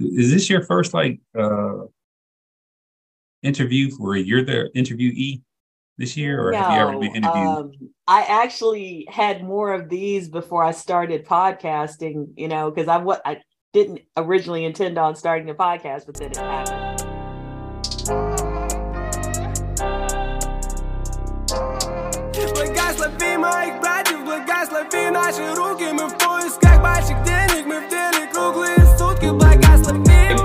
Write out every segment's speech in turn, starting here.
is this your first like uh interview where you're the interviewee this year, or no, have you ever been interviewed? Um, I actually had more of these before I started podcasting. You know, because I what I didn't originally intend on starting a podcast, but then it happened.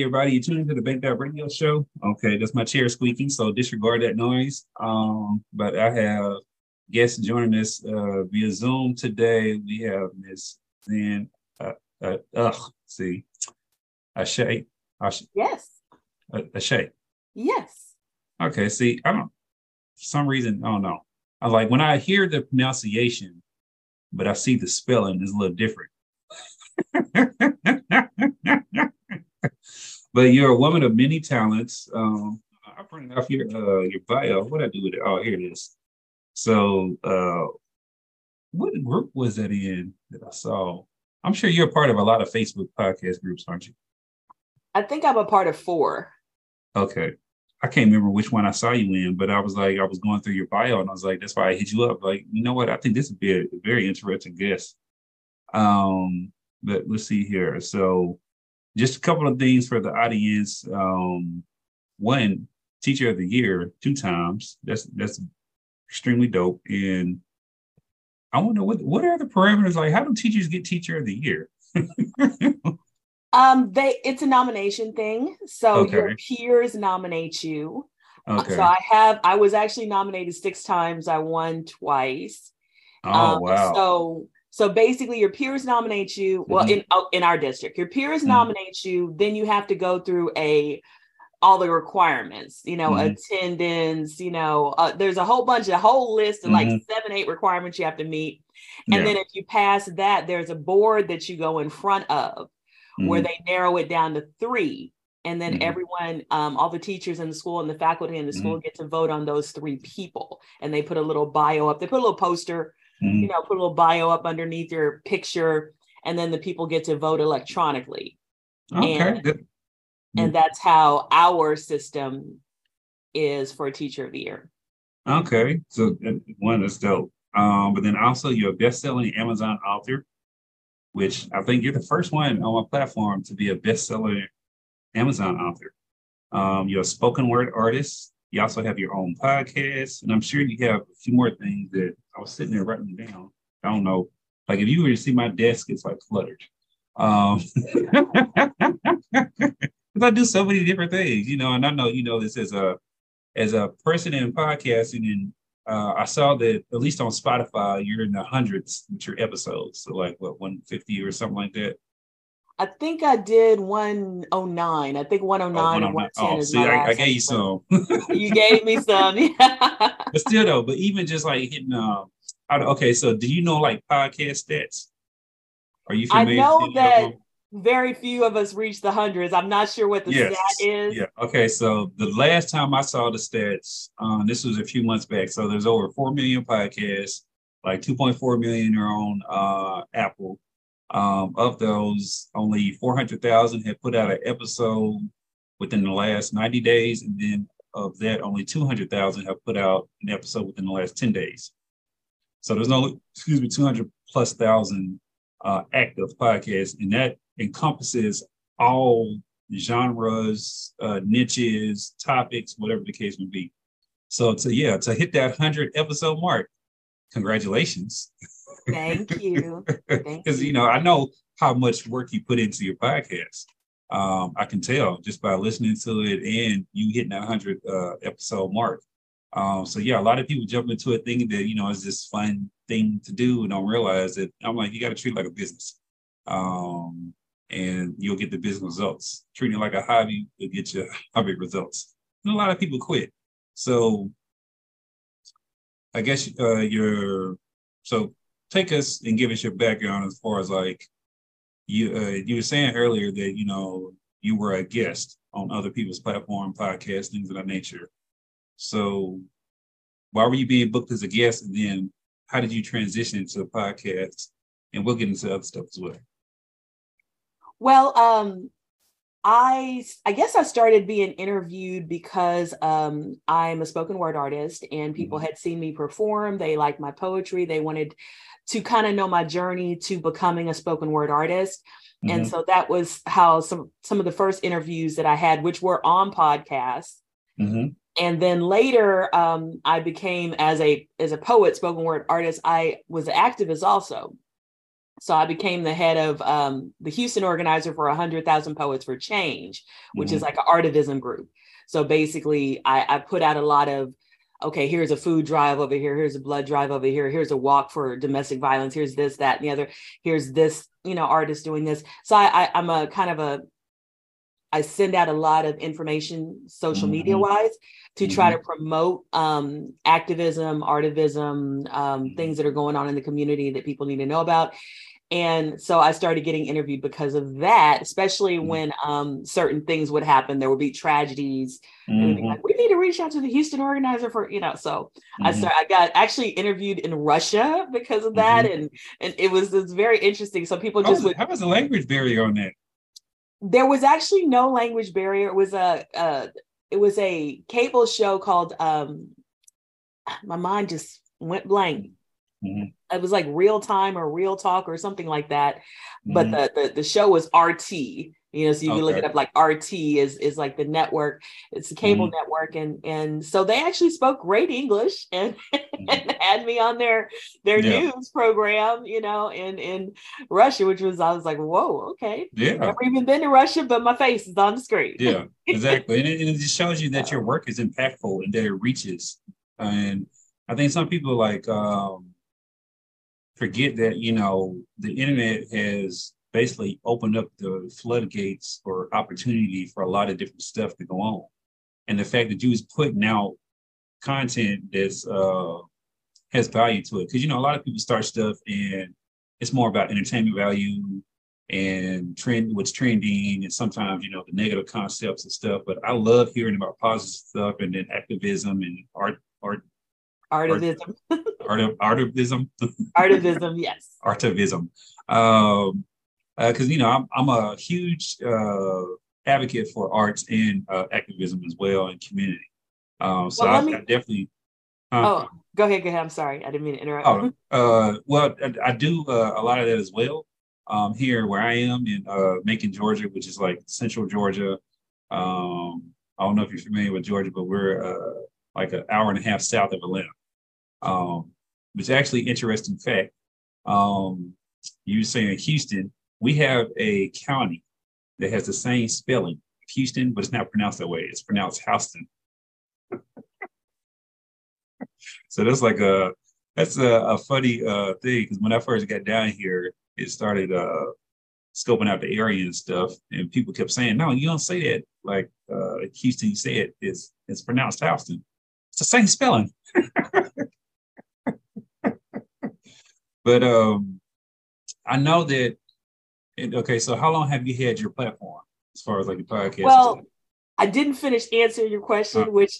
Everybody, you're tuning to the Bank That Radio Show. Okay, that's my chair squeaking, so disregard that noise. Um, but I have guests joining us uh, via Zoom today. We have Miss Zen. Uh, uh, ugh, see, Ashay. Ashay. Yes. Uh, Ashay. Yes. Okay. See, I don't. For some reason, I don't know. I like when I hear the pronunciation, but I see the spelling is a little different. but you're a woman of many talents. Um, I printed off your uh, your bio. What I do with it? Oh, here it is. So, uh, what group was that in that I saw? I'm sure you're a part of a lot of Facebook podcast groups, aren't you? I think I'm a part of four. Okay. I can't remember which one I saw you in, but I was like, I was going through your bio and I was like, that's why I hit you up. Like, you know what? I think this would be a very interesting guest. Um, but let's see here. So just a couple of things for the audience. Um, one, teacher of the year two times. That's that's extremely dope. And I wonder what what are the parameters like? How do teachers get teacher of the year? Um, they it's a nomination thing. So your peers nominate you. okay. So I have I was actually nominated six times. I won twice. oh Um, wow. So so basically your peers nominate you. Well, Mhm. in oh, in our district, your peers Mhm. nominate you, then you have to go through a all the requirements, you know, Mhm. attendance, you know, uh, there's a whole bunch, a whole list of like Mhm. seven, eight requirements you have to meet. And Yeah. then if you pass that, there's a board that you go in front of where Mhm. they narrow it down to three. And then Mhm. everyone, um, all the teachers in the school and the faculty in the Mm-hmm. school get to vote on those three people. And they put a little bio up. They put a little poster, Mhm. you know, put a little bio up underneath your picture. And then the people get to vote electronically. Okay. and- good. And that's how our system is for teacher of the year. Okay, so one is dope. Um, but then also you're a best-selling Amazon author, which I think you're the first one on my platform to be a best-selling Amazon author. Um, you're a spoken word artist. You also have your own podcast, and I'm sure you have a few more things that I was sitting there writing down. I don't know, like if you were to see my desk, it's like cluttered. Um, because I do so many different things, you know, and I know you know this as a as a person in podcasting, and uh, I saw that at least on Spotify, you're in the hundreds with your episodes. So like what 150 or something like that. I think I did 109. I think 109 and 110 Oh, is see, my I, I gave you some. You gave me some. Yeah. but still though, but even just like hitting um I- okay, so do you know like podcast stats? Are you I know that very few of us reach the hundreds. I'm not sure what the Yes. stat is. Yeah. Okay. So the last time I saw the stats, um, this was a few months back. So there's over four million podcasts, like 2.4 million are on uh, Apple. Um, of those, only 400,000 have put out an episode within the last 90 days, and then of that, only 200,000 have put out an episode within the last 10 days. So there's no, excuse me, 200 plus thousand uh, active podcasts, and that encompasses all genres, uh, niches, topics, whatever the case may be. So to yeah, to hit that hundred episode mark, congratulations. Thank you. Because you know, I know how much work you put into your podcast. Um, I can tell just by listening to it and you hitting that hundred uh, episode mark. Um, so yeah, a lot of people jump into it thinking that you know it's this fun thing to do and don't realize that I'm like you got to treat it like a business, um, and you'll get the business results. Treating it like a hobby will get you hobby results. And a lot of people quit. So I guess uh, you're so take us and give us your background as far as like you uh, you were saying earlier that you know you were a guest on other people's platform, podcasts, things of that nature. So why were you being booked as a guest, and then how did you transition to a podcast? And we'll get into other stuff as well. Well, um, I I guess I started being interviewed because um, I'm a spoken word artist, and people mm-hmm. had seen me perform. They liked my poetry. They wanted to kind of know my journey to becoming a spoken word artist. Mm-hmm. And so that was how some some of the first interviews that I had, which were on podcasts. Mm-hmm. And then later, um, I became as a as a poet, spoken word artist. I was an activist also. So I became the head of um, the Houston organizer for 100,000 Poets for Change, which mm-hmm. is like an artivism group. So basically, I, I put out a lot of okay, here's a food drive over here, here's a blood drive over here, here's a walk for domestic violence, here's this, that, and the other, here's this, you know, artist doing this. So I, I am a kind of a I send out a lot of information social mm-hmm. media wise to mm-hmm. try to promote um, activism, artivism, um, mm-hmm. things that are going on in the community that people need to know about. And so I started getting interviewed because of that, especially mm-hmm. when um, certain things would happen. There would be tragedies. Mm-hmm. Like, we need to reach out to the Houston organizer for, you know. So mm-hmm. I started, I got actually interviewed in Russia because of that. Mm-hmm. And and it was, it was very interesting. So people just how was, would, how was the language barrier on that? There was actually no language barrier. It was a, a it was a cable show called um my mind just went blank Mm-hmm. It was like real time or real talk or something like that. Mm-hmm. But the, the, the show was RT. You know, so you okay. can look it up like RT is is like the network. It's a cable mm-hmm. network, and and so they actually spoke great English and, and mm-hmm. had me on their their yeah. news program. You know, in in Russia, which was I was like, whoa, okay, yeah, never even been to Russia, but my face is on the screen. yeah, exactly, and it, it just shows you that your work is impactful and that it reaches. And I think some people like um forget that you know the internet has basically opened up the floodgates for opportunity for a lot of different stuff to go on. And the fact that you was putting out content that's uh has value to it. Because you know a lot of people start stuff and it's more about entertainment value and trend what's trending and sometimes you know the negative concepts and stuff. But i love hearing about positive stuff and then activism and art art Artivism. Art, of, artivism. artivism, yes. Artivism. Um, because uh, you know I'm I'm a huge uh, advocate for arts and uh, activism as well and community. Um, so well, I, me... I, definitely. oh, go ahead, go ahead. I'm sorry, I didn't mean to interrupt. Oh, uh, well, I, I do uh, a lot of that as well. Um, here where I am in uh, Macon, Georgia, which is like central Georgia. Um, I don't know if you're familiar with Georgia, but we're uh, like an hour and a half south of Atlanta. Um, which actually interesting fact. Um, you saying in Houston, we have a county that has the same spelling, Houston, but it's not pronounced that way. It's pronounced Houston. so that's like a that's a, a funny uh, thing because when I first got down here, it started uh, scoping out the area and stuff, and people kept saying, "No, you don't say that." Like uh, Houston, you say. It's it's pronounced Houston. It's the same spelling. But um, I know that. It, okay, so how long have you had your platform as far as like your podcast? Well, I didn't finish answering your question, uh-huh. which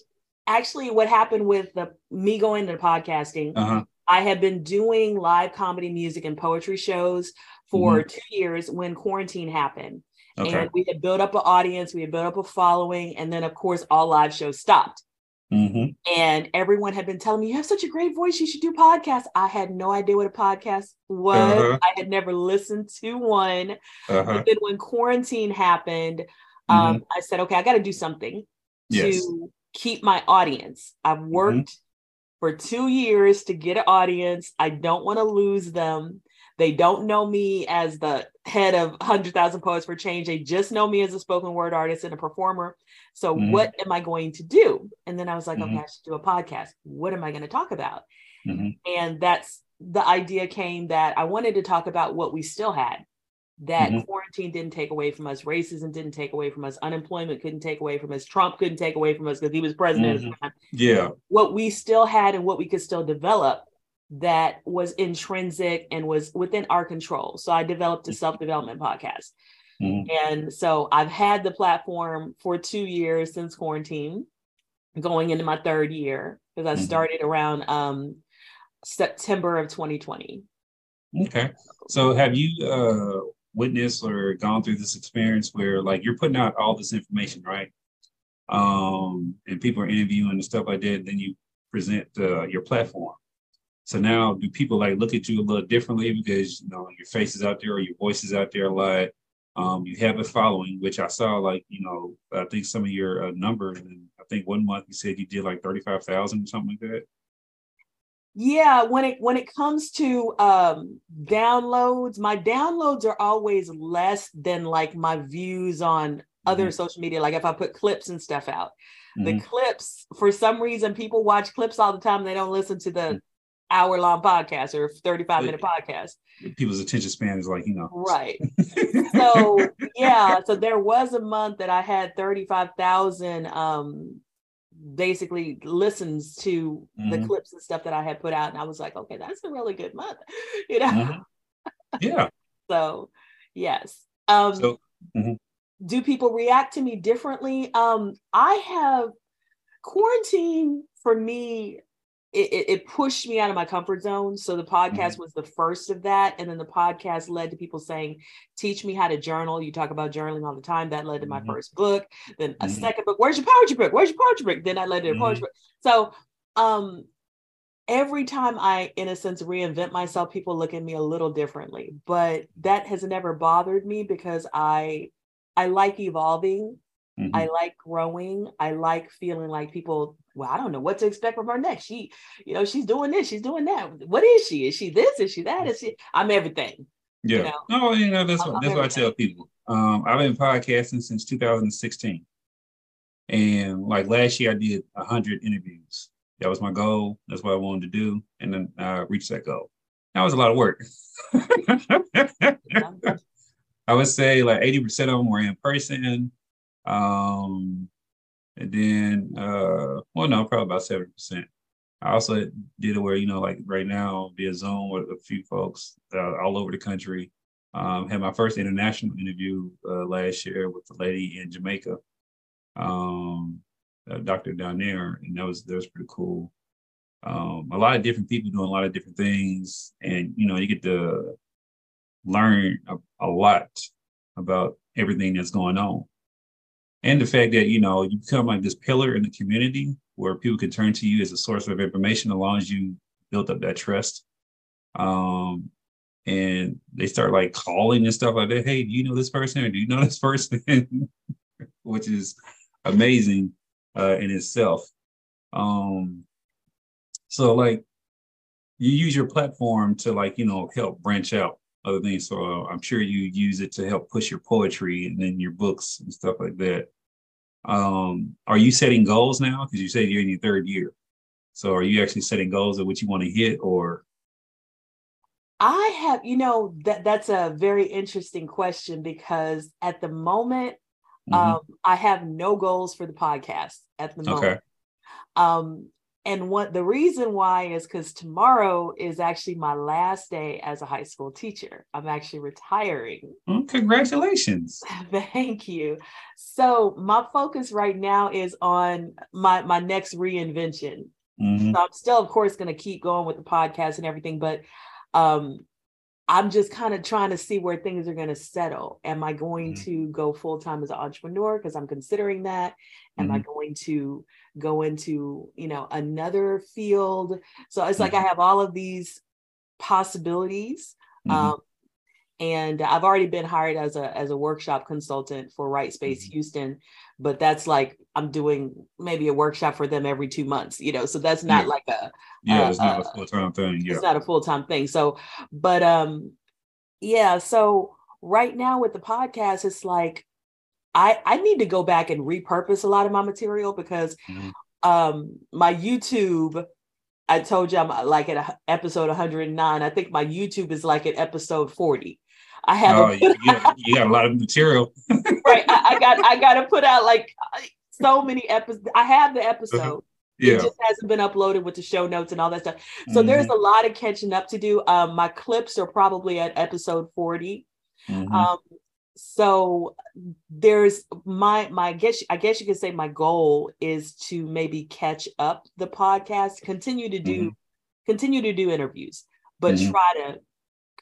actually what happened with the me going into podcasting. Uh-huh. I have been doing live comedy, music, and poetry shows for mm-hmm. two years when quarantine happened. Okay. And we had built up an audience, we had built up a following, and then of course all live shows stopped. Mhm. And everyone had been telling me, You have such a great voice. You should do podcasts. I had no idea what a podcast was. Uh-huh. I had never listened to one. Uh-huh. But then when quarantine happened, um, I said, Okay, I got to do something Yes. to keep my audience. I've worked for two years to get an audience. I don't want to lose them. They don't know me as the head of 100,000 Poets for Change. They just know me as a spoken word artist and a performer. So, Mhm. what am I going to do? And then I was like, okay, Mhm. I should do a podcast. What am I going to talk about? Mhm. And that's the idea came that I wanted to talk about what we still had that Mhm. quarantine didn't take away from us, racism didn't take away from us, unemployment couldn't take away from us, Trump couldn't take away from us because he was president Mhm. Yeah. what we still had and what we could still develop that was intrinsic and was within our control. So I developed a self development podcast. Mhm. And so I've had the platform for two years since quarantine, going into my third year, because I Mhm. started around um, September of 2020. Okay. So have you uh witnessed or gone through this experience where like you're putting out all this information, right? Um, and people are interviewing and stuff like that, then you present uh, your platform. So now do people like look at you a little differently because you know your face is out there or your voice is out there a lot? Um, you have a following, which I saw like, you know, I think some of your uh, numbers and I think one month you said you did like 35,000 or something like that. Yeah, when it when it comes to um downloads, my downloads are always less than like my views on other Mhm. social media. Like if I put clips and stuff out, the Mhm. clips for some reason people watch clips all the time. They don't listen to the hour long podcast or 35 minute podcast. People's attention span is like, you know. Right. So yeah, so there was a month that I had 35,000 um basically listens to the Mhm. clips and stuff that I had put out. And I was like, okay, that's a really good month. You know? Mhm. Yeah. So yes. Um So mhm. do people react to me differently? Um, I have quarantine for me. It, it, pushed me out of my comfort zone. So the podcast was the first of that, and then the podcast led to people saying, "Teach me how to journal." You talk about journaling all the time. That led to my Mhm. first book. Then a Mhm. second book. Where's your poetry book? Where's your poetry book? Then I led to a poetry book. So, um, every time I, in a sense, reinvent myself, people look at me a little differently. But that has never bothered me because I I like evolving. Mhm. I like growing. I like feeling like people, well, I don't know what to expect from her next. She, you know, she's doing this, she's doing that. What is she? Is she this? Is she that? Is she? I'm everything. Yeah. know, no, you know, that's I'm- what that's what I tell people. Um, I've been podcasting since 2016. And like last year I did hundred interviews. That was my goal. That's what I wanted to do. And then I reached that goal. That was a lot of work. I would say like 80% of them were in person. Um, and then, uh, well, no, probably about 70%. I also did it where, you know, like right now, via Zoom with a few folks uh, all over the country. Um, had my first international interview uh, last year with the lady in Jamaica, um, a doctor down there, and that was that was pretty cool. Um, a lot of different people doing a lot of different things, and you know, you get to learn a, a lot about everything that's going on. And the fact that, you know, you become like this pillar in the community where people can turn to you as a source of information as long as you built up that trust. Um, and they start like calling and stuff like that. Hey, do you know this person or do you know this person? Which is amazing uh, in itself. Um, so like you use your platform to like, you know, help branch out other things. So uh, I'm sure you use it to help push your poetry and then your books and stuff like that. Um, are you setting goals now? Because you said you're in your third year. So are you actually setting goals of what you want to hit or I have, you know, that that's a very interesting question because at the moment, Mhm. um, I have no goals for the podcast at the moment. okay. Um, and what the reason why is because tomorrow is actually my last day as a high school teacher. I'm actually retiring. Well, congratulations. Thank you. So my focus right now is on my my next reinvention. Mhm. So I'm still, of course, going to keep going with the podcast and everything, but um, I'm just kind of trying to see where things are going to settle. Am I going Mhm. to go full time as an entrepreneur because I'm considering that? Am I going to go into, you know, another field? So it's like I have all of these possibilities. Mhm. Um, and I've already been hired as a as a workshop consultant for Writespace Mhm. Houston, but that's like I'm doing maybe a workshop for them every two months, you know. So that's not Yeah. like a yeah, uh, it's not a uh, full time thing. Yeah. it's not a full-time thing so but um yeah so right now with the podcast it's like i i need to go back and repurpose a lot of my material because Mhm. um my youtube i told you i'm uh, like at a, episode 109 i think my youtube is like at episode 40 i have Oh, you, you, got, you got a lot of material. right I, I got i gotta put out like so many episodes i have the episode Yeah. it just hasn't been uploaded with the show notes and all that stuff. So there's Mhm. a lot of catching up to do. Um, my clips are probably at episode 40. Mhm. Um, so there's my my guess I guess you could say my goal is to maybe catch up the podcast, continue to do continue to do interviews, but Mhm. try to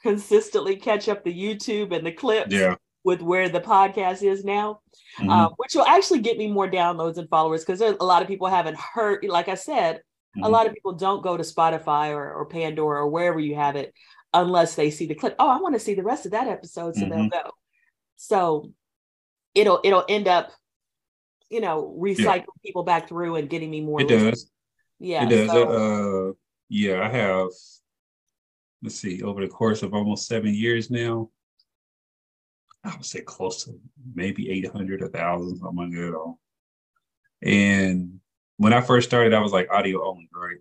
consistently catch up the YouTube and the clips yeah. with where the podcast is now Mhm. uh, which will actually get me more downloads and followers because a lot of people haven't heard. Like I said, a Mhm. lot of people don't go to Spotify or, or Pandora or wherever you have it unless they see the clip. Oh, I want to see the rest of that episode, so they'll Mhm. go. So it'll it'll end up, you know, recycling people back through and getting me more. It listeners. does. Yeah. it does. so- Uh, yeah, I have. Let's see. Over the course of almost seven years now, I would say close to maybe eight hundred, a thousand, something like that. All. And when I first started, I was like audio only, right?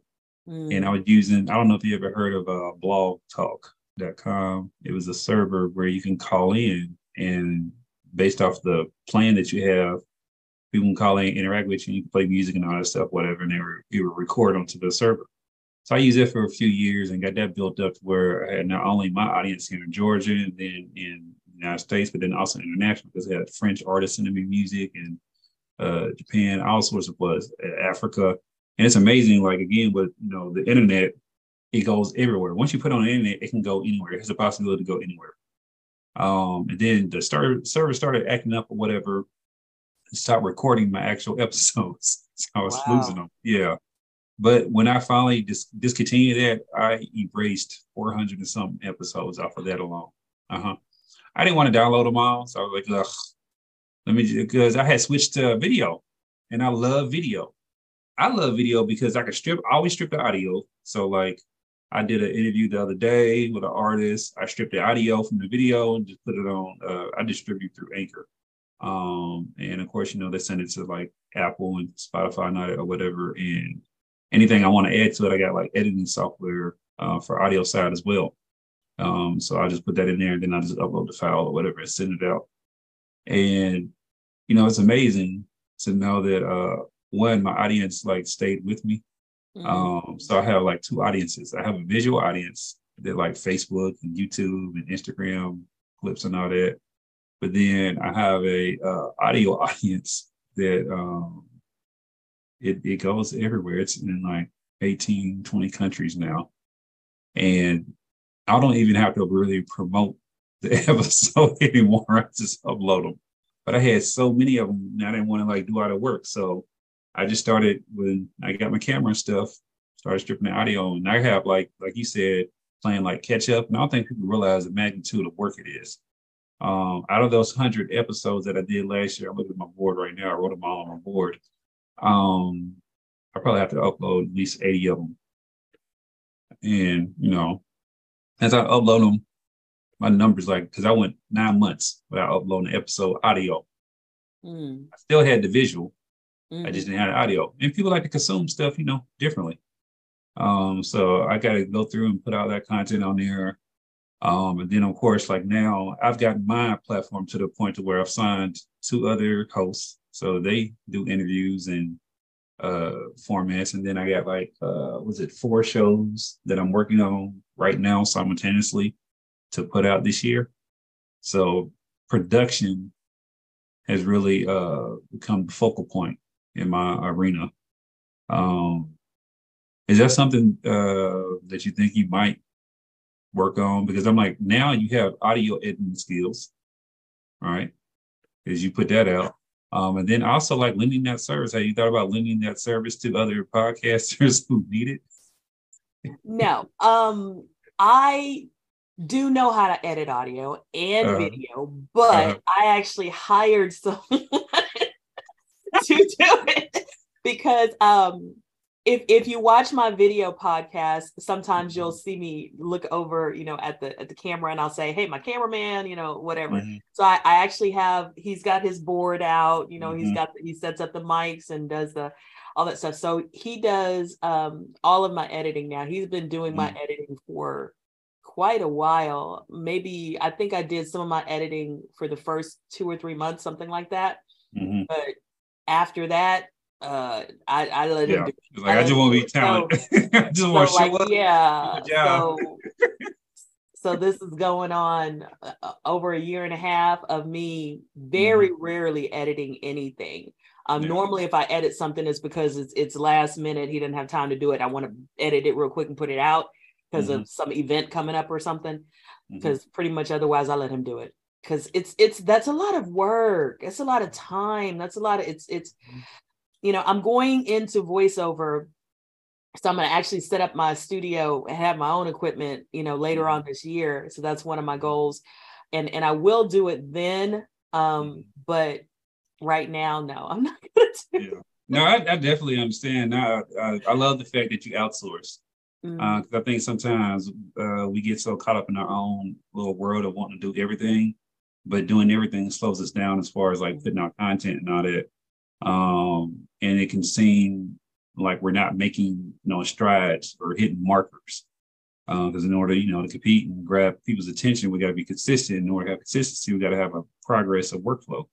Mm, And I was using. I don't know if you ever heard of uh, BlogTalk.com. It was a server where you can call in, and based off the plan that you have, people can call in, interact with you, you can play music and all that stuff, whatever, and they were you would record onto the server. So I used it for a few years and got that built up to where not only my audience here in Georgia and then in the United States, but then also international because I had French artists sending me music and uh, Japan, all sorts of was Africa. And it's amazing, like again, with you know the internet, it goes everywhere. Once you put it on the internet, it can go anywhere. It has a possibility to go anywhere. Um, and then the start, server started acting up or whatever, stopped recording my actual episodes. So I was Wow. losing them. Yeah. But when I finally dis- discontinued that, I erased 400 and some episodes off of that alone. Uh huh. I didn't want to download them all. So I was like, ugh, let me, because I had switched to video and I love video. I love video because I can strip, I always strip the audio. So, like, I did an interview the other day with an artist. I stripped the audio from the video and just put it on, uh, I distribute through Anchor. Um, and of course, you know, they send it to like Apple and Spotify and or whatever. And anything I want to add to it, I got like editing software uh, for audio side as well. Um, so I just put that in there and then I just upload the file or whatever and send it out. And you know, it's amazing to know that uh one, my audience like stayed with me. mhm. Um, so I have like two audiences. I have a visual audience that like Facebook and YouTube and Instagram clips and all that. But then I have a uh, audio audience that um, it, it goes everywhere. It's in like 18, 20 countries now. And I don't even have to really promote the episode anymore. I just upload them. But I had so many of them, and I didn't want to like do all the work. So I just started when I got my camera and stuff, started stripping the audio, and I have like like you said, playing like catch up. And I don't think people realize the magnitude of work it is. Um, out of those hundred episodes that I did last year, I'm looking at my board right now. I wrote them all on my board. Um, I probably have to upload at least 80 of them. And you know, as I upload them, my numbers like because I went nine months without uploading an episode audio. Mm, I still had the visual, I mhm. just didn't have the audio. And people like to consume stuff, you know, differently. Um, so I got to go through and put all that content on there. Um, and then of course, like now I've gotten my platform to the point to where I've signed two other hosts. So they do interviews and uh formats. And then I got like uh was it four shows that I'm working on right now simultaneously to put out this year. So production has really uh become the focal point in my arena. Um, is that something uh, that you think you might work on because I'm like, now you have audio editing skills, right? As you put that out. Um, and then also like lending that service. Have you thought about lending that service to other podcasters who need it? No. Um, I do know how to edit audio and Uh-huh. video, but Uh-huh. I actually hired someone to do it because um if if you watch my video podcast, sometimes you'll see me look over, you know, at the at the camera and I'll say, Hey, my cameraman, you know, whatever. Mhm. So I, I actually have he's got his board out, you know, he's Mhm. got he sets up the mics and does the all that stuff. So he does um all of my editing now. He's been doing my editing for quite a while. Maybe I think I did some of my editing for the first two or three months, something like that. Mhm. But after that, uh I, I let him do like I just want to be talented. I just so want to show like up. yeah do a job. so so this is going on uh, over a year and a half of me very rarely editing anything um Mm-hmm. Yeah. normally if i edit something it's because it's it's last minute he didn't have time to do it i want to edit it real quick and put it out because Mm-hmm. of some event coming up or something because pretty much otherwise i let him do it because it's it's that's a lot of work it's a lot of time that's a lot of it's it's you know i'm going into voiceover so i'm going to actually set up my studio and have my own equipment you know later on this year. So that's one of my goals. And and i will do it then um but right now no i'm not going to do Yeah. No, I, I definitely understand. Now, I, I love the fact that you outsource Mm, because I think sometimes uh, we get so caught up in our own little world of wanting to do everything, but doing everything slows us down as far as like putting out content and all that. Um, and it can seem like we're not making you know strides or hitting markers. Because in order, you know, to compete and grab people's attention, we got to be consistent. In order to have consistency, we got to have a progress of workflow.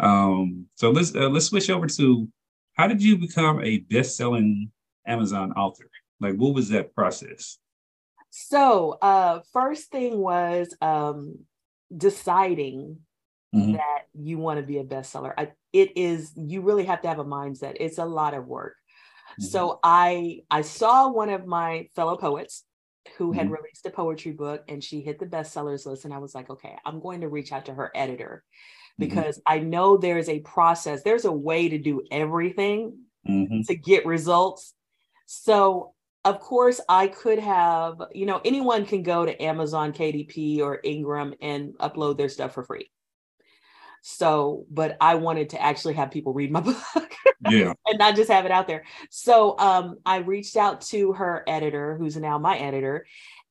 Um, so let's uh, let's switch over to how did you become a best-selling Amazon author? Like, what was that process? so uh first thing was um deciding Mhm. that you want to be a bestseller. I, it is you really have to have a mindset. It's a lot of work. So I I saw one of my fellow poets who had Mhm. released a poetry book and she hit the bestsellers list and I was like, okay, I'm going to reach out to her editor Mhm. because I know there's a process, there's a way to do everything Mhm. to get results. So, of course, I could have, you know, anyone can go to Amazon KDP or Ingram and upload their stuff for free. So, but I wanted to actually have people read my book Yeah. and not just have it out there. So, um, I reached out to her editor, who's now my editor,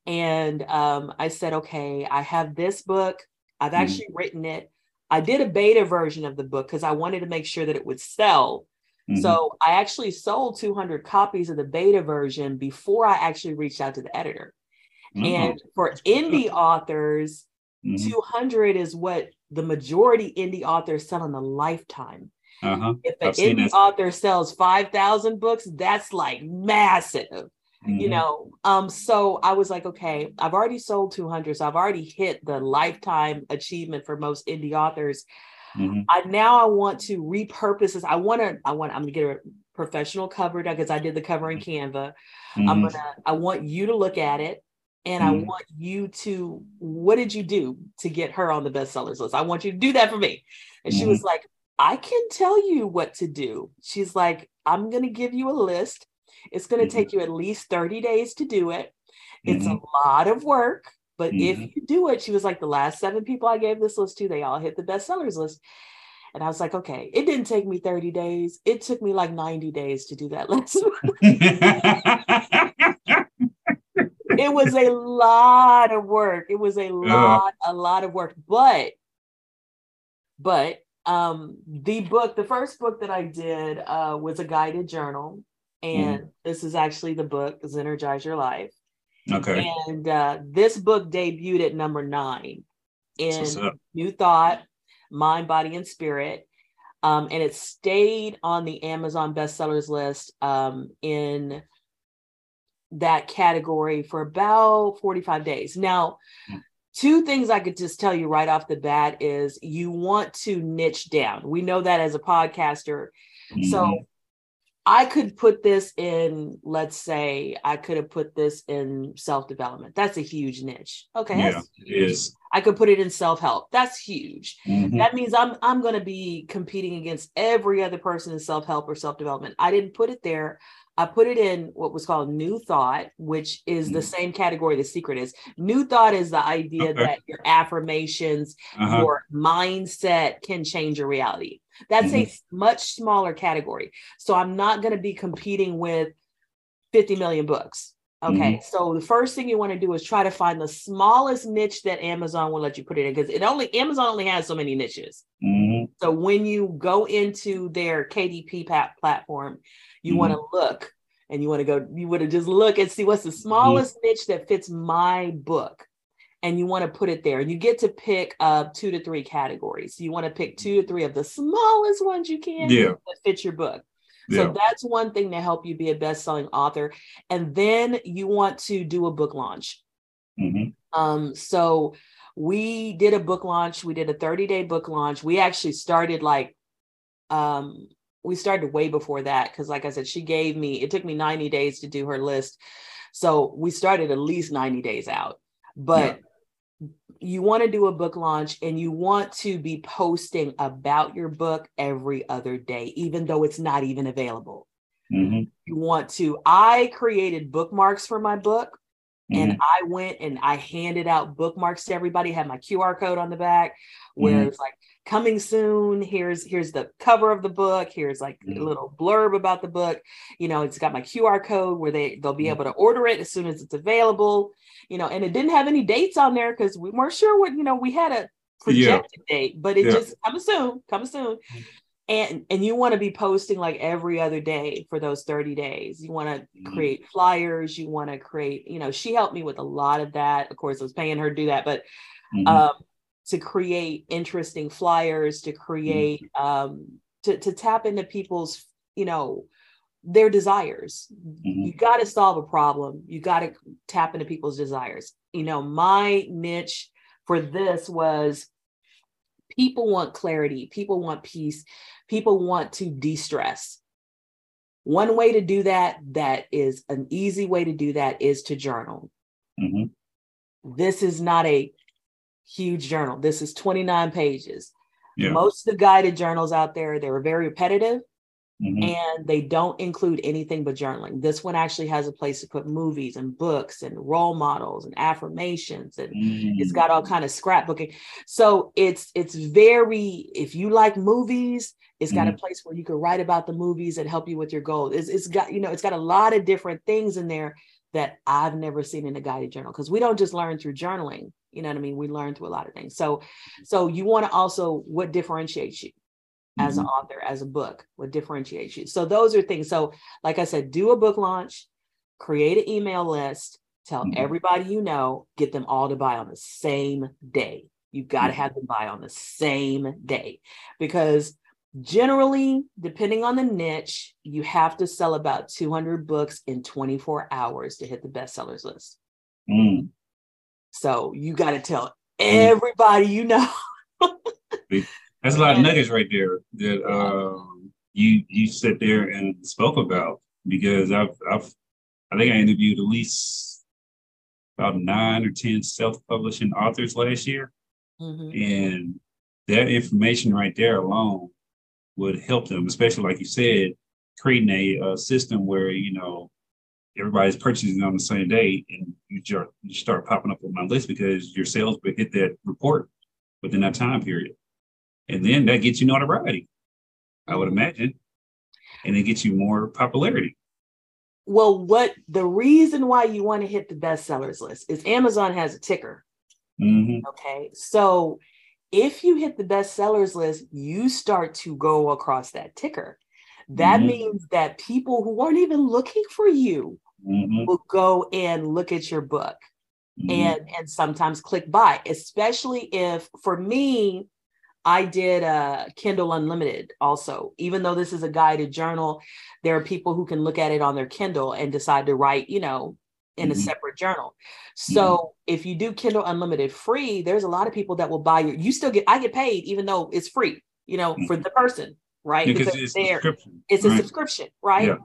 and um, I said, okay, I have this book. I've Mhm. actually written it. I did a beta version of the book because I wanted to make sure that it would sell. Mhm. So I actually sold 200 copies of the beta version before I actually reached out to the editor. Oh, And for indie authors, mhm. 200 is what the majority indie authors sell in a lifetime. uh-huh. If an indie author sells 5,000 books, that's like massive, you Mhm. know. Um, so I was like, okay, I've already sold 200, so I've already hit the lifetime achievement for most indie authors. Mhm. I now I want to repurpose this. I want to, I want, I'm gonna get a professional cover because I did the cover in Canva. I'm Mhm. gonna, I want you to look at it and I Mhm. want you to, what did you do to get her on the bestsellers list? I want you to do that for me. And she Mhm. was like, I can tell you what to do. She's like, I'm gonna give you a list. It's gonna Mhm. take you at least 30 days to do it. It's a lot of work, but if Mhm. you do it, she was like, the last seven people I gave this list to, they all hit the bestsellers list. And I was like, okay, it didn't take me 30 days. It took me like 90 days to do that list. it was a lot of work. It was a lot, a lot of work. But, but um the book, the first book that I did uh was a guided journal. And this is actually the book, Energize Your Life. okay. And uh, this book debuted at number nine in. New Thought, Mind, Body, and Spirit. Um, and it stayed on the Amazon bestsellers list um, in that category for about 45 days. Now, Mm. two things I could just tell you right off the bat is you want to niche down. We know that as a podcaster. Mhm. So I could put this in, let's say, I could have put this in self development. That's a huge niche. Okay. Yeah, huge. is. I could put it in self help. That's huge. Mhm. That means I'm I'm going to be competing against every other person in self help or self development. I didn't put it there. I put it in what was called new thought, which is the Mhm. same category the secret is. New thought is the idea Okay. that your affirmations, Uh-huh. your mindset can change your reality. That's a much smaller category. So I'm not going to be competing with 50 million books. Okay. So the first thing you want to do is try to find the smallest niche that Amazon will let you put it in because it only Amazon only has so many niches. Mhm. So when you go into their KDP platform, you want to look and you want to go, you want to just look and see what's the smallest niche that fits my book. And you want to put it there. And you get to pick up two to three categories. You want to pick two to three of the smallest ones you can Yeah. that fit your book. Yeah. So that's one thing to help you be a best-selling author. And then you want to do a book launch. Mhm. Um, so we did a book launch. We did a 30 day book launch. We actually started like, um, we started way before that because, like I said, she gave me, it took me 90 days to do her list. So we started at least 90 days out. But you want to do a book launch and you want to be posting about your book every other day, even though it's not even available. Mhm. You want to, I created bookmarks for my book and Mhm. I went and I handed out bookmarks to everybody, had my QR code on the back where Mhm. it's like coming soon. Here's here's the cover of the book. Here's like a Mhm. little blurb about the book. You know, it's got my QR code where they they'll be Mhm. able to order it as soon as it's available. You know, and it didn't have any dates on there because we weren't sure what, you know, we had a projected date, but it Yeah. just coming soon, coming soon and and you want to be posting like every other day for those 30 days you want to Mhm. create flyers you want to create you know she helped me with a lot of that of course i was paying her to do that but Mhm. um to create interesting flyers to create um to, to tap into people's you know their desires. Mhm. you got to solve a problem. You got to tap into people's desires. You know my niche for this was people want clarity people want peace people want to de-stress. One way to do that that is an easy way to do that is to journal. Mhm. this is not a huge journal this is 29 pages Yeah. most of the guided journals out there they were very repetitive Mhm. and they don't include anything but journaling. This one actually has a place to put movies and books and role models and affirmations and it's Mhm. got all kind of scrapbooking. So it's it's very if you like movies, it's got a place where you can write about the movies and help you with your goals. It's, it's got you know it's got a lot of different things in there that I've never seen in a guided journal because we don't just learn through journaling. You know what I mean? We learn through a lot of things. So so you want to also what differentiates you as an author, as a book, what differentiates you. So those are things. So, like I said, do a book launch, create an email list, tell Mhm. everybody you know, get them all to buy on the same day. You've got to Mhm. have them buy on the same day because generally, depending on the niche, you have to sell about 200 books in 24 hours to hit the bestsellers list. Mm. So you got to tell everybody you know. That's a lot of nuggets right there that um, you you sit there and spoke about because I've I've I think I interviewed at least about nine or ten self-publishing authors last year, Mhm. and that information right there alone would help them, especially like you said, creating a, uh system where you know everybody's purchasing on the same day, and you, you start popping up on my list because your sales hit that report within that time period, and then that gets you notoriety, I would imagine, and it gets you more popularity. Well, what the reason why you want to hit the bestsellers list is Amazon has a ticker. hmm Okay. So if you hit the bestsellers list, you start to go across that ticker. That Mhm. means that people who aren't even looking for you hmm will go and look at your book hmm and and sometimes click buy, especially if for me, I did uh, Kindle Unlimited also. Even though this is a guided journal, there are people who can look at it on their Kindle and decide to write, you know, in a Mhm. separate journal. So if you do Kindle Unlimited free, there's a lot of people that will buy your. You still get, I get paid even though it's free, you know, for the person, right? Because it's subscription. it's a right? subscription, right? Yeah.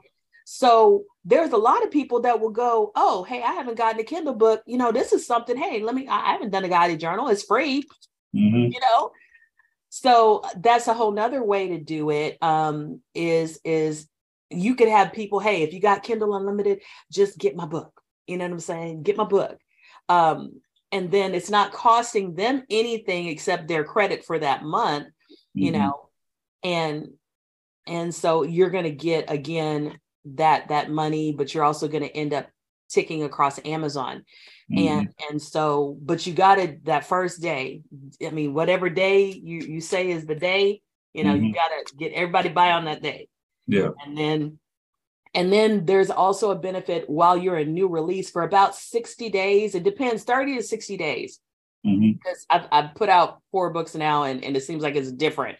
So there's a lot of people that will go, oh, hey, I haven't gotten a Kindle book. You know, this is something. Hey, let me. I haven't done a guided journal. It's free. Mhm. You know. So that's a whole nother way to do it. Um, is is you could have people, hey, if you got Kindle Unlimited, just get my book. You know what I'm saying? Get my book. Um, and then it's not costing them anything except their credit for that month you Mhm. know and and so you're going to get again that that money but you're also going to end up ticking across amazon Mhm. and and so but you got it that first day i mean whatever day you you say is the day you know you Mhm. got to get everybody by on that day yeah. and then and then there's also a benefit while you're a new release for about 60 days it depends 30 to 60 days Mhm. because I've, I've put out four books now and, and it seems like it's different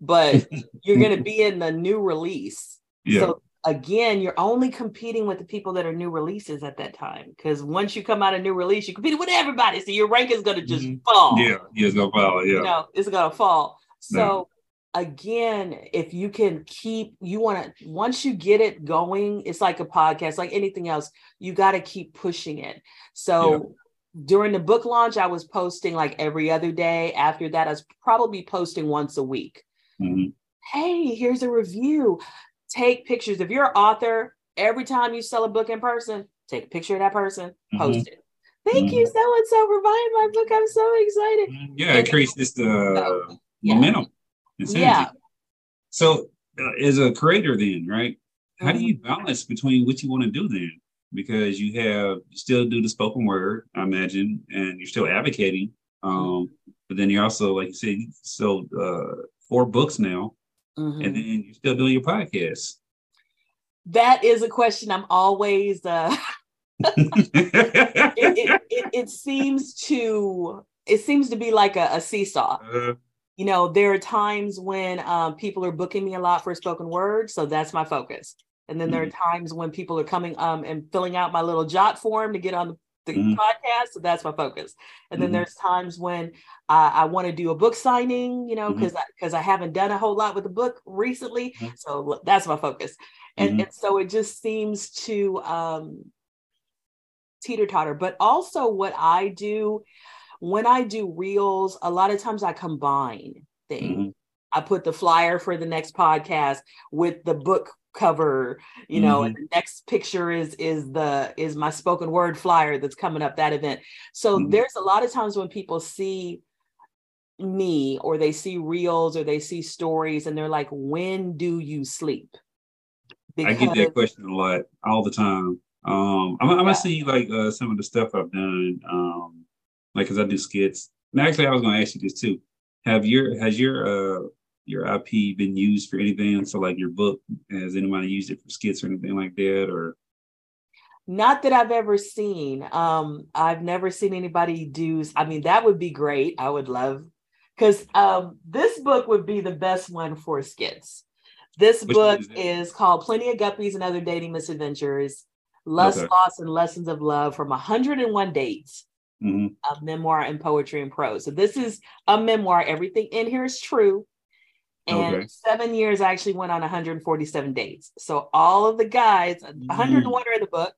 but you're going to be in the new release Yeah. so again you're only competing with the people that are new releases at that time because once you come out a new release you compete with everybody so your rank is going to just Mhm. fall yeah. Yeah. It's gonna follow. Yeah. you know it's going to fall so No. again if you can keep you want to once you get it going it's like a podcast like anything else you got to keep pushing it so during the book launch i was posting like every other day after that i was probably posting once a week Mhm. hey here's a review take pictures if you're an author every time you sell a book in person take a picture of that person post it thank you so and so for buying my book i'm so excited Mhm. Yeah. It creates this uh, Yeah. momentum. Yeah. So, uh, as a creator, then, right? How do you balance between what you want to do then? Because you have you still do the spoken word, I imagine, and you're still advocating. Um, but then you're also, like you said, you sold uh, four books now, Mhm. and then you're still doing your podcast. that is a question i'm always uh it, it, it, it seems to it seems to be like a, a seesaw Uh, you know there are times when um, people are booking me a lot for spoken word so that's my focus and then there are times when people are coming um, and filling out my little JotForm to get on the, the Mhm. podcast so that's my focus and then Mhm. there's times when uh, i want to do a book signing you know because because I, haven't done a whole lot with the book recently Mhm. so that's my focus and, Mhm. and so it just seems to um, teeter totter but also what i do when I do reels, a lot of times I combine things. Mhm. I put the flyer for the next podcast with the book cover, you know, and the next picture is is the is my spoken word flyer that's coming up that event. So Mhm. there's a lot of times when people see me or they see reels or they see stories and they're like, when do you sleep? I get that question a lot, all the time. Um, I'm, I'm gonna see like uh, some of the stuff I've done, um, like because I do skits. And actually, I was gonna ask you this too. Have your has your uh your IP been used for anything? So like your book, has anybody used it for skits or anything like that? Or Not that I've ever seen. Um, I've never seen anybody do. I mean, that would be great. I would love because um, this book would be the best one for skits. This Which book is called "Plenty of Guppies and Other Dating Misadventures: Lust, Okay. Loss, and Lessons of Love from 101 Dates." Mhm. of memoir and poetry and prose. So this is a memoir. Everything in here is true. And Okay. seven years I actually went on 147 dates. So all of the guys, Mm. 101 are in the book.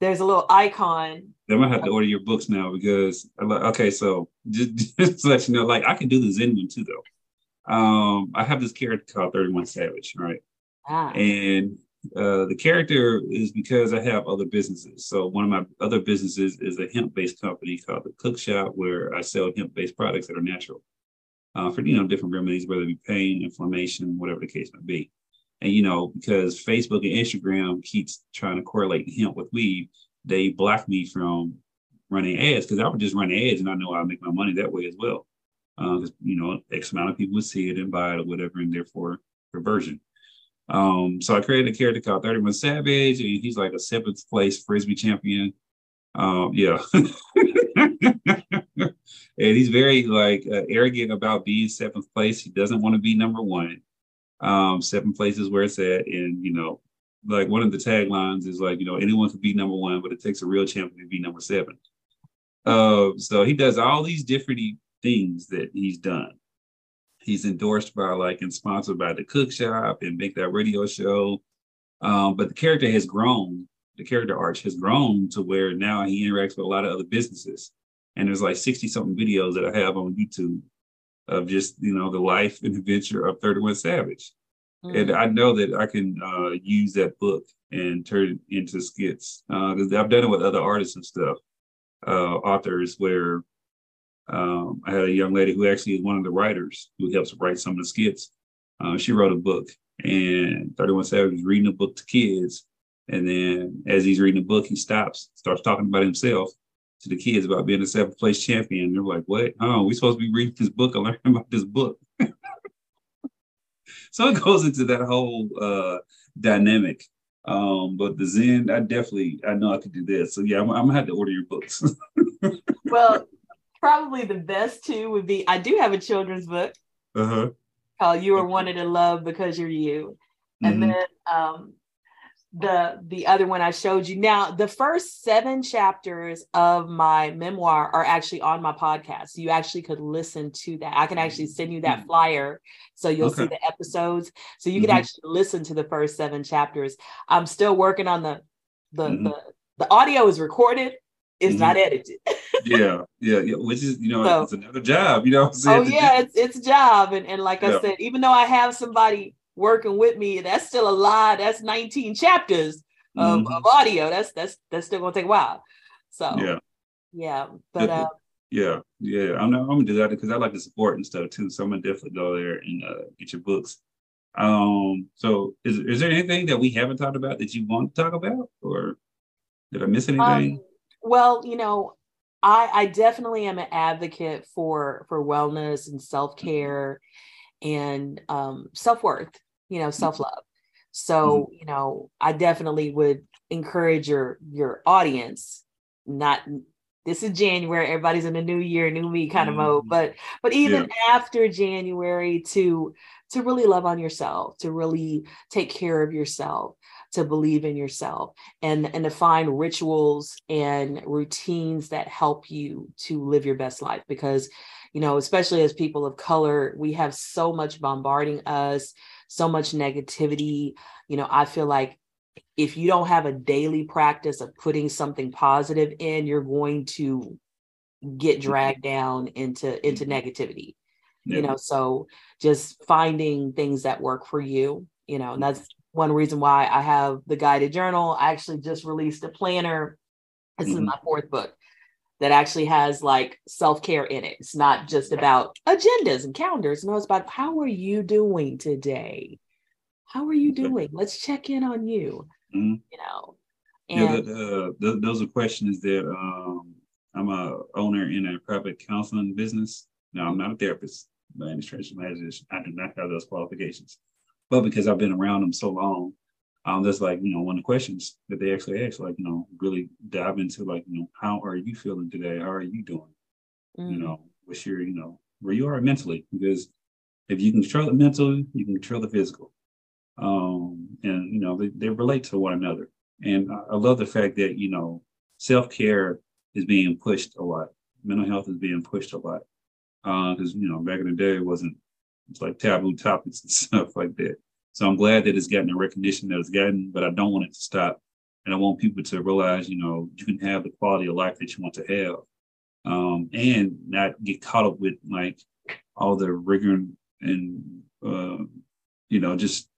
There's a little icon. I might have to order your books now because okay, so just, just to let you know, like I can do the Zen one too though. Um, I have this character called 31 Savage, right? Ah, and uh, the character is because I have other businesses. So one of my other businesses is a hemp-based company called the Cook Shop, where I sell hemp-based products that are natural uh, for you know different remedies, whether it be pain, inflammation, whatever the case may be. And you know because Facebook and Instagram keeps trying to correlate hemp with weed, they block me from running ads because I would just run ads and I know I'll make my money that way as well. Because you know X amount of people would see it and buy it or whatever, and therefore reversion. Um, so I created a character called 31 Savage, and he's like a seventh place frisbee champion. Um, yeah. and he's very like uh, arrogant about being seventh place. He doesn't want to be number one. Um, seventh place is where it's at. And you know, like one of the taglines is like, you know, anyone could be number one, but it takes a real champion to be number seven. Uh, so he does all these different things that he's done. he's endorsed by like and sponsored by the Cook Shop and Make That Radio Show. Um, but the character has grown. The character arch has grown to where now he interacts with a lot of other businesses. And there's like 60 something videos that I have on YouTube of just, you know, the life and adventure of 31 Savage. Mm-hmm. And I know that I can uh, use that book and turn it into skits because uh, I've done it with other artists and stuff, uh, authors where um, I had a young lady who actually is one of the writers who helps write some of the skits. Uh, she wrote a book, and 31 Savage is reading a book to kids. And then as he's reading the book, he stops, starts talking about himself to the kids about being a seventh place champion. They're like, what? Oh, we supposed to be reading this book and learning about this book. so it goes into that whole uh, dynamic. Um, but the Zen, I definitely, I know I could do this. So yeah, I'm, I'm gonna have to order your books. well, probably the best two would be I do have a children's book uh-huh. called You Are Wanted to Love Because You're You. And mm-hmm. then um, the the other one I showed you. Now, the first seven chapters of my memoir are actually on my podcast. You actually could listen to that. I can actually send you that mm-hmm. flyer so you'll okay. see the episodes. So you mm-hmm. can actually listen to the first seven chapters. I'm still working on the the mm-hmm. the, the audio is recorded. It's not mm-hmm. edited. yeah, yeah, yeah. Which is, you know, so, it's another job, you know what I'm saying? Oh, yeah, it's it's a job. And and like yeah. I said, even though I have somebody working with me, that's still a lot. That's 19 chapters of, mm-hmm. of audio. That's that's that's still gonna take a while. So yeah, yeah. But uh, yeah, yeah. I'm I'm gonna do that because I like to support and stuff too. So I'm gonna definitely go there and uh, get your books. Um, so is is there anything that we haven't talked about that you want to talk about, or did I miss anything? Um, well, you know, I I definitely am an advocate for for wellness and self care and um, self worth you know, self love. So, mm-hmm. you know, I definitely would encourage your your audience not this is January, everybody's in a new year, new me kind of mm-hmm. mode, but but even yeah. after January to to really love on yourself, to really take care of yourself, to believe in yourself and and to find rituals and routines that help you to live your best life because you know, especially as people of color, we have so much bombarding us so much negativity. You know, I feel like if you don't have a daily practice of putting something positive in, you're going to get mm-hmm. dragged down into into mm-hmm. negativity. Yeah. You know, so just finding things that work for you, you know, and that's one reason why I have the guided journal. I actually just released a planner. This mm-hmm. is my fourth book that actually has like self care in it. It's not just about agendas and calendars. No, it's about how are you doing today? How are you doing? Let's check in on you. Mm-hmm. You know. And, yeah, uh, those are questions that um, I'm a owner in a private counseling business. Now I'm not a therapist by any stretch of imagination. I do not have those qualifications, but because I've been around them so long, um, that's like you know one of the questions that they actually ask, like you know, really dive into like you know, how are you feeling today? How are you doing? Mm. You know, what's your you know where you are mentally? Because if you can control the mental, you can control the physical, um, and you know they, they relate to one another. And I, I love the fact that you know self care is being pushed a lot. Mental health is being pushed a lot because uh, you know back in the day it wasn't it's like taboo topics and stuff like that. So I'm glad that it's gotten the recognition that it's gotten, but I don't want it to stop. And I want people to realize, you know, you can have the quality of life that you want to have um, and not get caught up with like all the rigor and, uh, you know, just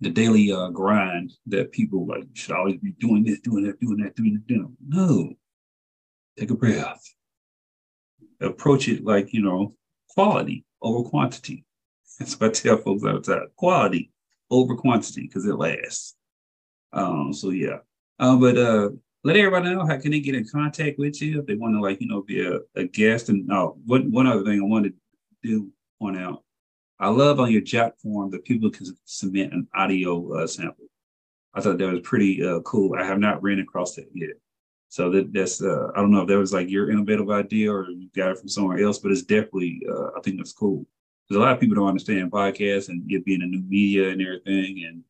the daily uh, grind that people like should always be doing this, doing that, doing that, doing that. Doing. No, take a breath. Approach it like, you know, quality over quantity. That's what I tell folks all the time. Quality over quantity because it lasts. Um, so yeah. Um, but uh let everybody know how can they get in contact with you if they want to like, you know, be a, a guest. And oh, one one other thing I wanted to do point out. I love on your JotForm that people can submit an audio uh, sample. I thought that was pretty uh, cool. I have not ran across that yet. So that that's uh, I don't know if that was like your innovative idea or you got it from somewhere else, but it's definitely uh, I think that's cool because a lot of people don't understand podcasts and it being a new media and everything, and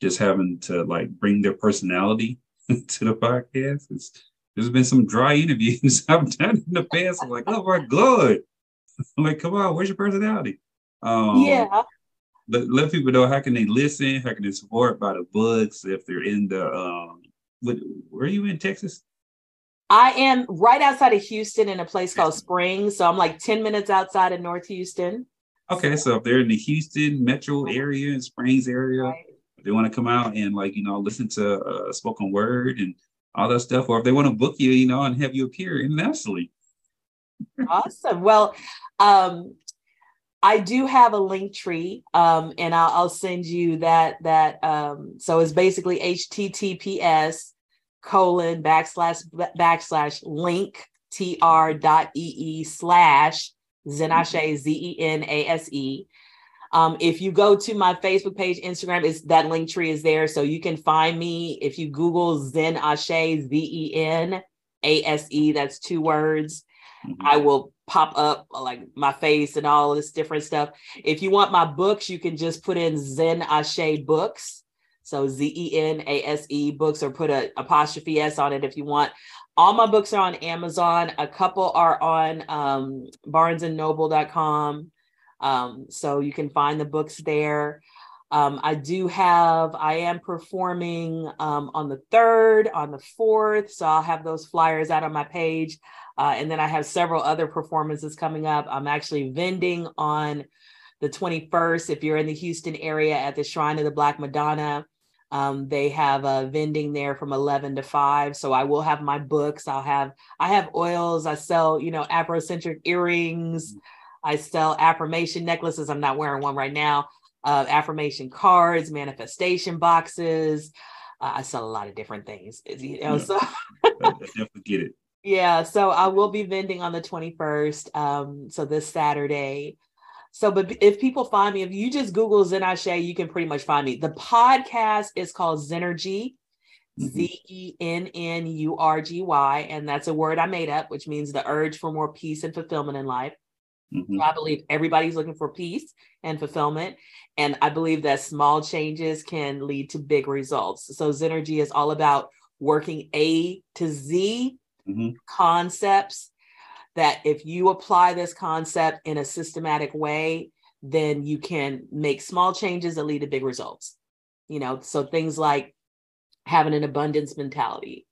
just having to like bring their personality to the podcast. It's, there's been some dry interviews I've done in the past. I'm like, oh my god, I'm like, come on, where's your personality? Um, yeah. Let, let people know how can they listen, how can they support by the books if they're in the um what where are you in Texas? I am right outside of Houston in a place called Springs. So I'm like 10 minutes outside of North Houston. Okay, so if they're in the Houston metro area and Springs area, Right. they want to come out and like you know listen to uh, spoken word and all that stuff, or if they want to book you, you know, and have you appear internationally. Awesome. Well, um, I do have a Linktree, um, and I'll, I'll send you that. That um, so it's basically HTTPS colon backslash backslash link tr dot ee slash zenashe z e n a s e. Um, if you go to my Facebook page, Instagram, is that Linktree is there, so you can find me. If you Google Zen Ashe, Z E N A S E, that's two words. Mhm. I will pop up like my face and all this different stuff. If you want my books, you can just put in Zen Ashe Books. So Z E N A S E books or put a apostrophe S on it if you want. All my books are on Amazon. A couple are on um, barnesandnoble.com. Um, so you can find the books there. Um, I do have, I am performing um, on the third, on the fourth. So I'll have those flyers out on my page. Uh, and then I have several other performances coming up. I'm actually vending on the 21st. If you're in the Houston area at the Shrine of the Black Madonna, um, they have a vending there from 11 to 5. So I will have my books. I'll have, I have oils. I sell, you know, Afrocentric earrings. I sell affirmation necklaces. I'm not wearing one right now. Uh, affirmation cards, manifestation boxes. Uh, I sell a lot of different things. You know, Yeah. so I, I definitely get it. yeah, so I will be vending on the 21st. Um, so this Saturday. So, but if people find me, if you just Google Zen Ashe, you can pretty much find me. The podcast is called Zenergy, Mhm. Z E N N U R G Y. And that's a word I made up, which means the urge for more peace and fulfillment in life. Mhm. So I believe everybody's looking for peace and fulfillment. And I believe that small changes can lead to big results. So Zenergy is all about working A to Z Mhm. concepts that if you apply this concept in a systematic way, then you can make small changes that lead to big results. You know, so things like having an abundance mentality,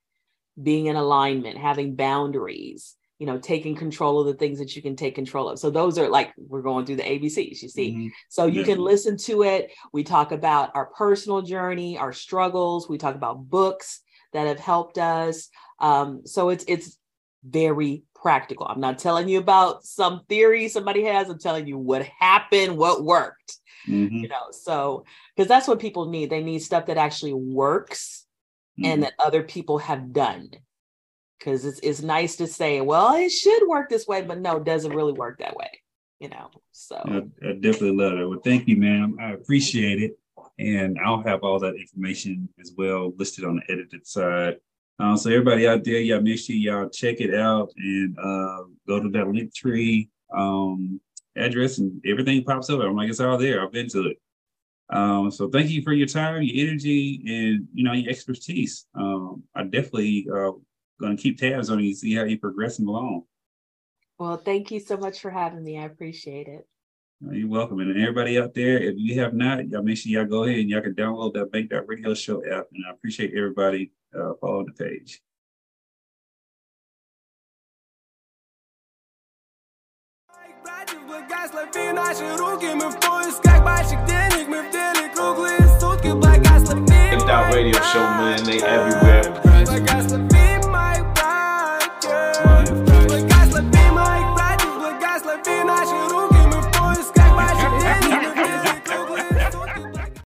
being in alignment, having boundaries, you know, taking control of the things that you can take control of. So those are like we're going through the ABCs, you see. Mhm. So you can listen to it. We talk about our personal journey, our struggles. We talk about books that have helped us. Um, so it's it's very practical. I'm not telling you about some theory somebody has. I'm telling you what happened, what worked. Mhm. You know, so because that's what people need. They need stuff that actually works Mhm. and that other people have done. Because it's it's nice to say, well, it should work this way, but no, it doesn't really work that way. You know, so. I, I definitely love it. Well, thank you, ma'am. I appreciate it. And I'll have all that information as well listed on the edited side. Uh, so everybody out there, y'all make sure y'all check it out and uh, go to that Linktree um, address and everything pops up. I'm like, it's all there. I've been to it. Um, so thank you for your time, your energy, and you know your expertise. Um, I definitely uh, going to keep tabs on you, see how you're progressing along. Well, thank you so much for having me. I appreciate it. Uh, you're welcome. And everybody out there, if you have not, y'all make sure y'all go ahead and y'all can download that Bank That Radio Show app. And I appreciate everybody uh, following the page. Bank That Radio Show, man, they everywhere.